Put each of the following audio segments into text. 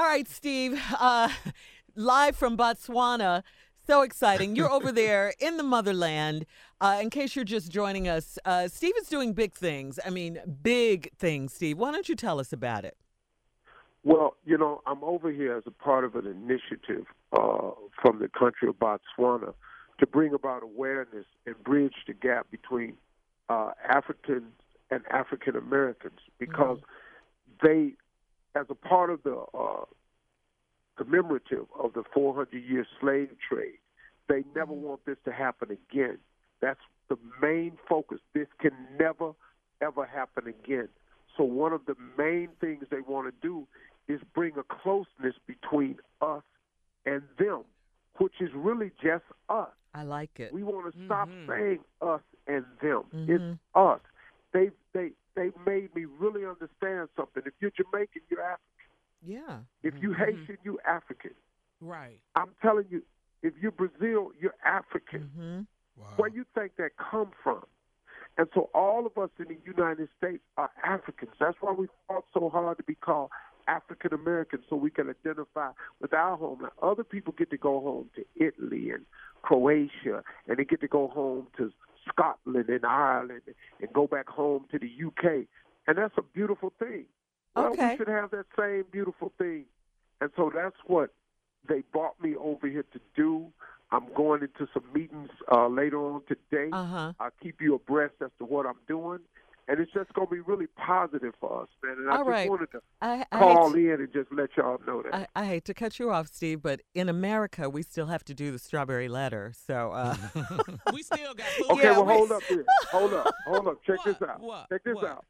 All right, Steve, uh, live from Botswana. So exciting. You're over there in the motherland. Uh, in case you're just joining us, uh, Steve is doing big things. I mean, big things, Steve. Why don't you tell us about it? Well, you know, I'm over here as a part of an initiative uh, from the country of Botswana to bring about awareness and bridge the gap between uh, Africans and African Americans because mm-hmm. they, as a part of the uh, commemorative of the 400 year slave trade, they never mm-hmm. want this to happen again. That's the main focus. This can never, ever happen again. So, one of the main things they want to do is bring a closeness between us and them, which is really just us. I like it. We want to stop mm-hmm. saying us and them. Mm-hmm. It's us. They they they made me really understand something. If you're Jamaican, you're African. Yeah. If you mm-hmm. Haitian, you African. Right. I'm telling you, if you're Brazil, you're African. Mm-hmm. Wow. Where you think that come from? And so all of us in the United States are Africans. That's why we fought so hard to be called African Americans so we can identify with our homeland. Other people get to go home to Italy and Croatia, and they get to go home to Scotland and Ireland and go back home to the UK. And that's a beautiful thing. Well, okay. we should have that same beautiful thing. And so that's what they brought me over here to do. I'm going into some meetings uh, later on today. Uh-huh. I'll keep you abreast as to what I'm doing and it's just going to be really positive for us, man. And I All just right. wanted to I, I call to, in and just let y'all know that. I, I, hate to cut you off, Steve, but in America, we still have to do the strawberry letter. So uh, we still got. Food. Okay, Yeah, well, we- hold up here. Hold up, hold up. Check What? this out. What? Check this What? out.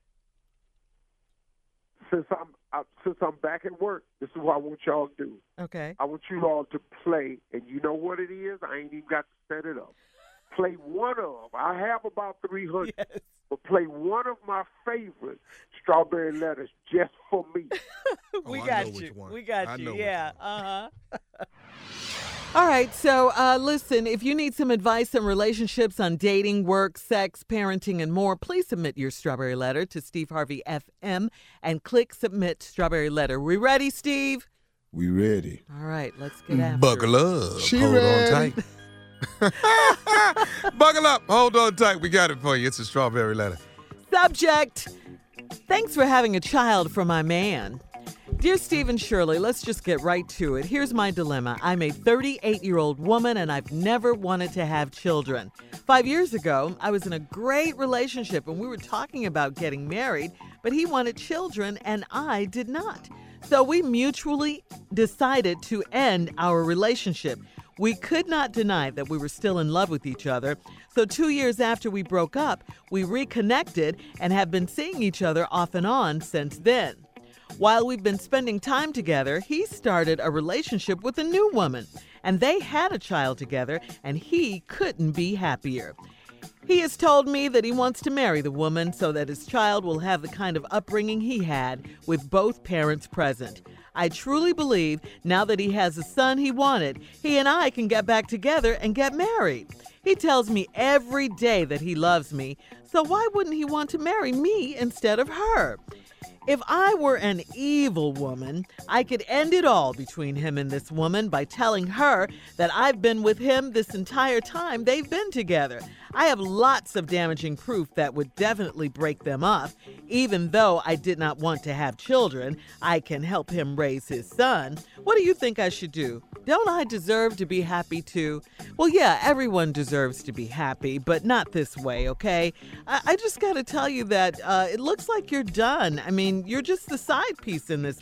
Since I'm I, since I'm back at work, this is what I want y'all to do. okay. I want you all to play, and you know what it is. I ain't even got to set it up. Play one of. I have about three hundred, Yes. but play one of my favorite strawberry letters just for me. we Oh, got know which you. We got I you. know Yeah. Uh huh. All right. So, uh, listen, if you need some advice on relationships, on dating, work, sex, parenting, and more, please submit your strawberry letter to Steve Harvey FM and click submit strawberry letter. We ready, Steve? We ready. All right. Let's get after it. Buckle it. up. She Hold ready. on tight. Buckle up. Hold on tight. We got it for you. It's a strawberry letter. Subject Thanks for having a child for my man. Dear Stephen Shirley, let's just get right to it. Here's my dilemma. I'm a 38 year old woman and I've never wanted to have children. Five years ago, I was in a great relationship and we were talking about getting married, but he wanted children and I did not. So we mutually decided to end our relationship. We could not deny that we were still in love with each other. So, two years after we broke up, we reconnected and have been seeing each other off and on since then. While we've been spending time together, he started a relationship with a new woman, and they had a child together, and he couldn't be happier. He has told me that he wants to marry the woman so that his child will have the kind of upbringing he had with both parents present. I truly believe now that he has the son he wanted, he and I can get back together and get married. He tells me every day that he loves me, so why wouldn't he want to marry me instead of her? If I were an evil woman, I could end it all between him and this woman by telling her that I've been with him this entire time they've been together. I have lots of damaging proof that would definitely break them up. Even though I did not want to have children, I can help him raise his son. What do you think I should do? Don't I deserve to be happy too? Well, yeah, everyone deserves to be happy, but not this way, okay? I, I just got to tell you that uh, it looks like you're done. I mean, you're just the side piece in this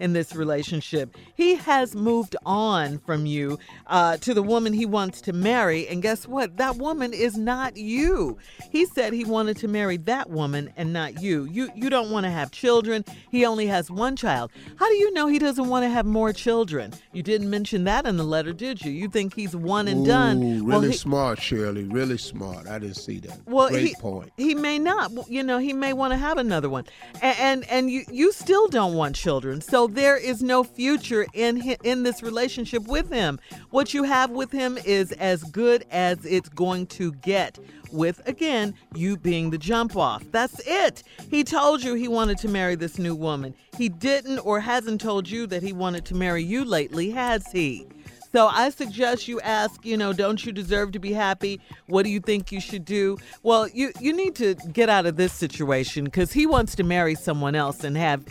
in this relationship. He has moved on from you uh, to the woman he wants to marry, and guess what? That woman is not you. He said he wanted to marry that woman and not you. You you don't want to have children. He only has one child. How do you know he doesn't want to have more children? You didn't mention that in the letter, did you? You think he's one and done? Ooh, Well, really he- smart, Shirley. Really smart. I didn't see that. well, Great he, point. he may not. You know, he may want to have another one, and and, and you you still don't want children. So there is no future in in this relationship with him. What you have with him is as good as it's going to get. With again, you being the jump off. That's it. He told you he wanted to marry this new woman. He didn't or hasn't told you that he wanted to marry you lately, has he? So I suggest you ask, you know, don't you deserve to be happy? What do you think you should do? Well, you you need to get out of this situation cuz he wants to marry someone else and have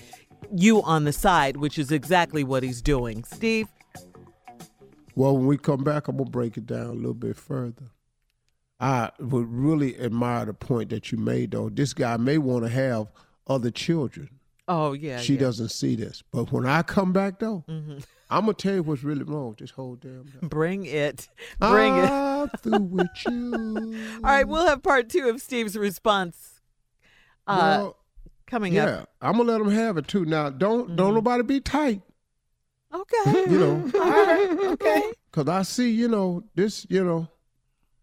you on the side, which is exactly what he's doing. Steve, Well, when we come back, I'm gonna break it down a little bit further. I would really admire the point that you made, though. This guy may want to have other children. oh yeah. she yeah. doesn't see this, but when I come back, though, I'm gonna tell you what's really wrong this whole damn. Thing. Bring it. Bring it. I'm through with you. All right, we'll have part 2 of Steve's response uh Well, coming up. yeah, I'm gonna let them have it too. Now, don't Mm-hmm. don't nobody be tight, Okay. you know. All right. Okay. Cause I see, you know, this, you know,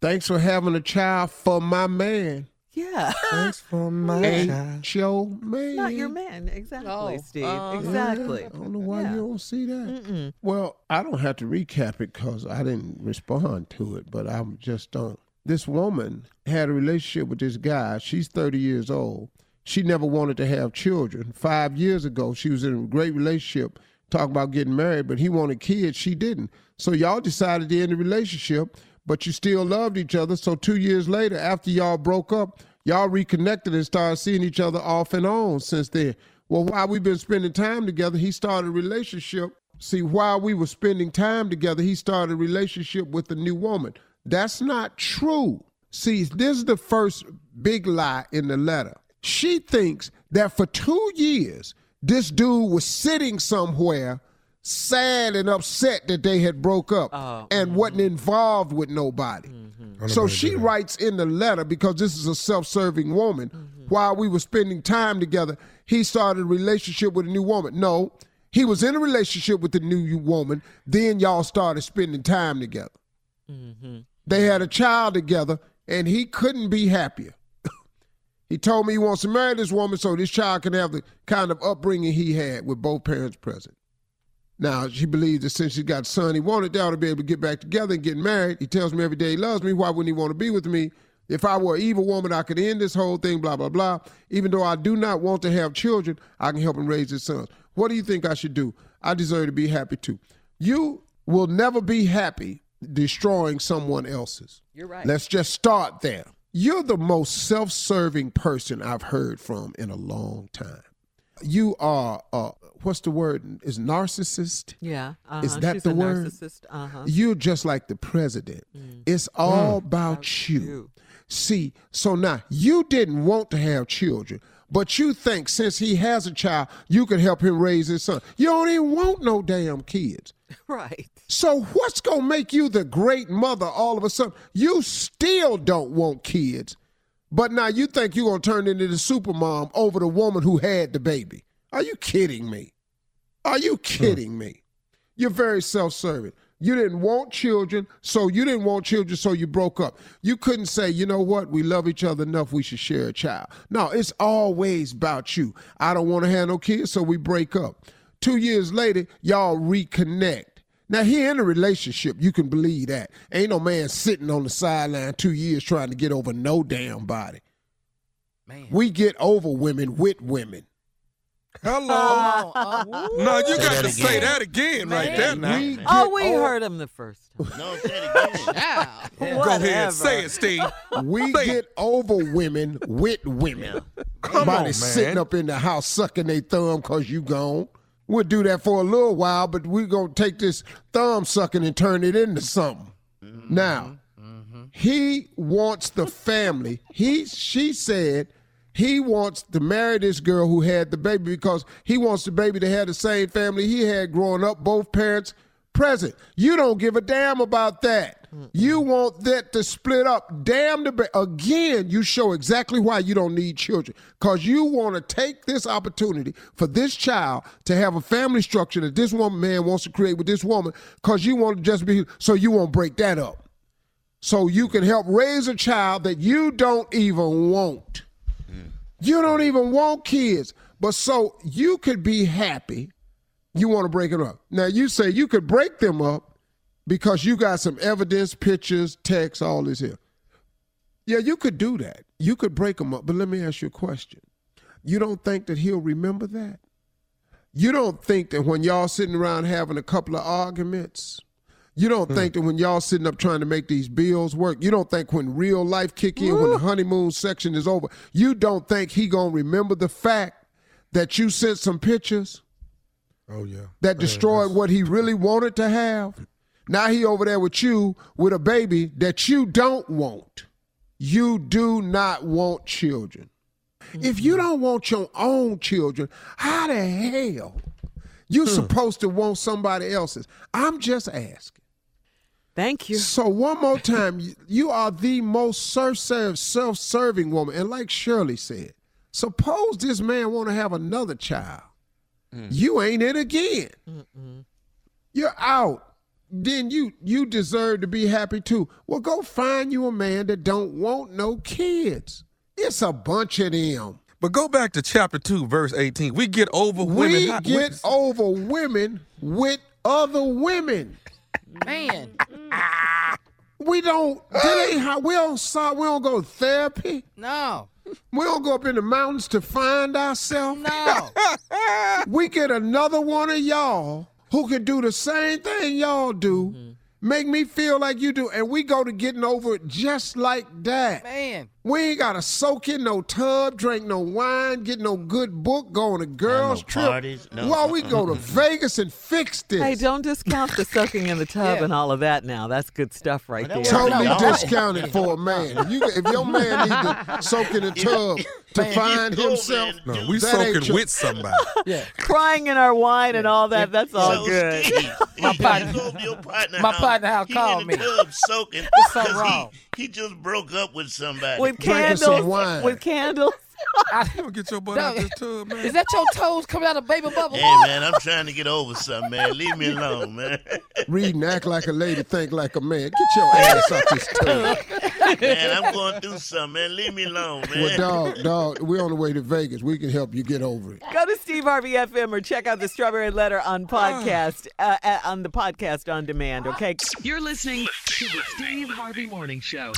thanks for having a child for my man. Yeah. Thanks for my Ain't your man. Not your man, exactly, Oh, Steve. uh-huh. exactly. I don't know why Yeah. you don't see that. Mm-mm. Well, I don't have to recap it because I didn't respond to it, but I'm just don't. This woman had a relationship with this guy. She's 30 years old. She never wanted to have children. Five years ago, she was in a great relationship, talking about getting married, but he wanted kids. She didn't. So y'all decided to end the relationship, but you still loved each other. So two years later, after y'all broke up, y'all reconnected and started seeing each other off and on since then. Well, while we've been spending time together, he started a relationship. See, while we were spending time together, he started a relationship with a new woman. That's not true. See, this is the first big lie in the letter. She thinks that for two years, this dude was sitting somewhere sad and upset that they had broke up Oh, and mm-hmm. wasn't involved with nobody. Mm-hmm. So she writes in the letter because this is a self-serving woman. Mm-hmm. While we were spending time together, he started a relationship with a new woman. No, he was in a relationship with the new woman. Then y'all started spending time together. They had a child together, and he couldn't be happier. He told me he wants to marry this woman so this child can have the kind of upbringing he had with both parents present. Now, she believes that since she got a son, he wanted they ought to be able to get back together and get married. He tells me every day he loves me. Why wouldn't he want to be with me? If I were an evil woman, I could end this whole thing, blah, blah, blah. Even though I do not want to have children, I can help him raise his sons. What do you think I should do? I deserve to be happy too. You will never be happy destroying someone else's. You're right. Let's just start there. You're the most self serving person I've heard from in a long time. You are, uh, what's the word? Is narcissist? Yeah. Uh-huh. Is that She's the word? Uh-huh. You're just like the president. It's all about you. you. See, so now you didn't want to have children, but you think since he has a child, you can help him raise his son. You don't even want no damn kids. Right. So what's gonna make you the great mother all of a sudden? You still don't want kids, but now you think you're gonna turn into the super mom over the woman who had the baby. Are you kidding me? Are you kidding me? You're very self-serving. You didn't want children, so you didn't want children, so you broke up. You couldn't say, you know what, we love each other enough, we should share a child. No, it's always about you. I don't want to have no kids, so we break up. Two years later, y'all reconnect. Now he in a relationship, you can believe that. Ain't no man sitting on the sideline two years trying to get over no damn body. Man. We get over women with women. Hello. Uh, no, you got that to say that again right there now. We Oh, we o- heard him the first time. No, say it again. yeah. Go ahead, say it, Steve. We Say it. get over women with women. Come Somebody on, man. sitting up in the house sucking their thumb because you gone. We'll do that for a little while, but we're going to take this thumb sucking and turn it into something. Now, he wants the family. He, she said he wants to marry this girl who had the baby because he wants the baby to have the same family he had growing up, both parents present. You don't give a damn about that. You want that to split up. Damn the ba- again. You show exactly why you don't need children because you want to take this opportunity for this child to have a family structure that this woman man wants to create with this woman because you want to just be so you won't break that up so you can help raise a child that you don't even want. You don't even want kids. But so you could be happy. You want to break it up. Now you say you could break them up because you got some evidence, pictures, text, all this here. Yeah, you could do that. You could break them up. But let me ask you a question. You don't think that he'll remember that? You don't think that when y'all sitting around having a couple of arguments, you don't think that when y'all sitting up trying to make these bills work, you don't think when real life kick in, when the honeymoon section is over, you don't think he gonna remember the fact that you sent some pictures Oh yeah. that destroyed what he really wanted to have. Now he over there with you with a baby that you don't want. You do not want children. If you don't want your own children, how the hell you supposed to want somebody else's? I'm just asking. Thank you. So one more time, you- you are the most self-serve, self-serving woman, and like Shirley said, suppose this man want to have another child, mm. you ain't it again. You're out. Then you you deserve to be happy too. Well, go find you a man that don't want no kids. It's a bunch of them. But go back to chapter two, verse eighteen. We get over women. We get over women with other women. Man. Mm-hmm. Ah, we don't. That ain't how we don't. so- We don't go to therapy. No. We don't go up in the mountains to find ourselves. No. We get another one of y'all who can do the same thing y'all do, mm-hmm. make me feel like you do, and we go to getting over it just like that. Man. We ain't gotta soak in no tub, drink no wine, get no good book, go on a girls' no trip. parties, no- While we go to Vegas and fix this. Hey, don't discount the soaking in the tub Yeah. and all of that now. That's good stuff right Well, there. that was- Totally No. discounted for a man. If, you, if your man need to soak in a tub to Man, find himself, man. no, we that soaking your- with somebody. Yeah. Crying in our wine and all that, that's all so good. Steve, My partner- go to your partner my house, partner house he called in the me. tub soaking something 'cause wrong. He, he just broke up with somebody. With Drinking some candles. wine. With candles. You don't get your butt out this tub, man. Is that your toes coming out of baby bubble? Hey man, I'm trying to get over something, man. Leave me alone, man. read and act like a lady, think like a man. Get your ass out this tub. man, I'm going through something, man. Leave me alone, man. Well, dog, dog, we're on the way to Vegas. We can help you get over it. Go to Steve Harvey FM or check out the Strawberry Letter on podcast, uh, uh, on the podcast on demand, okay? You're listening to the Steve Harvey Morning Show.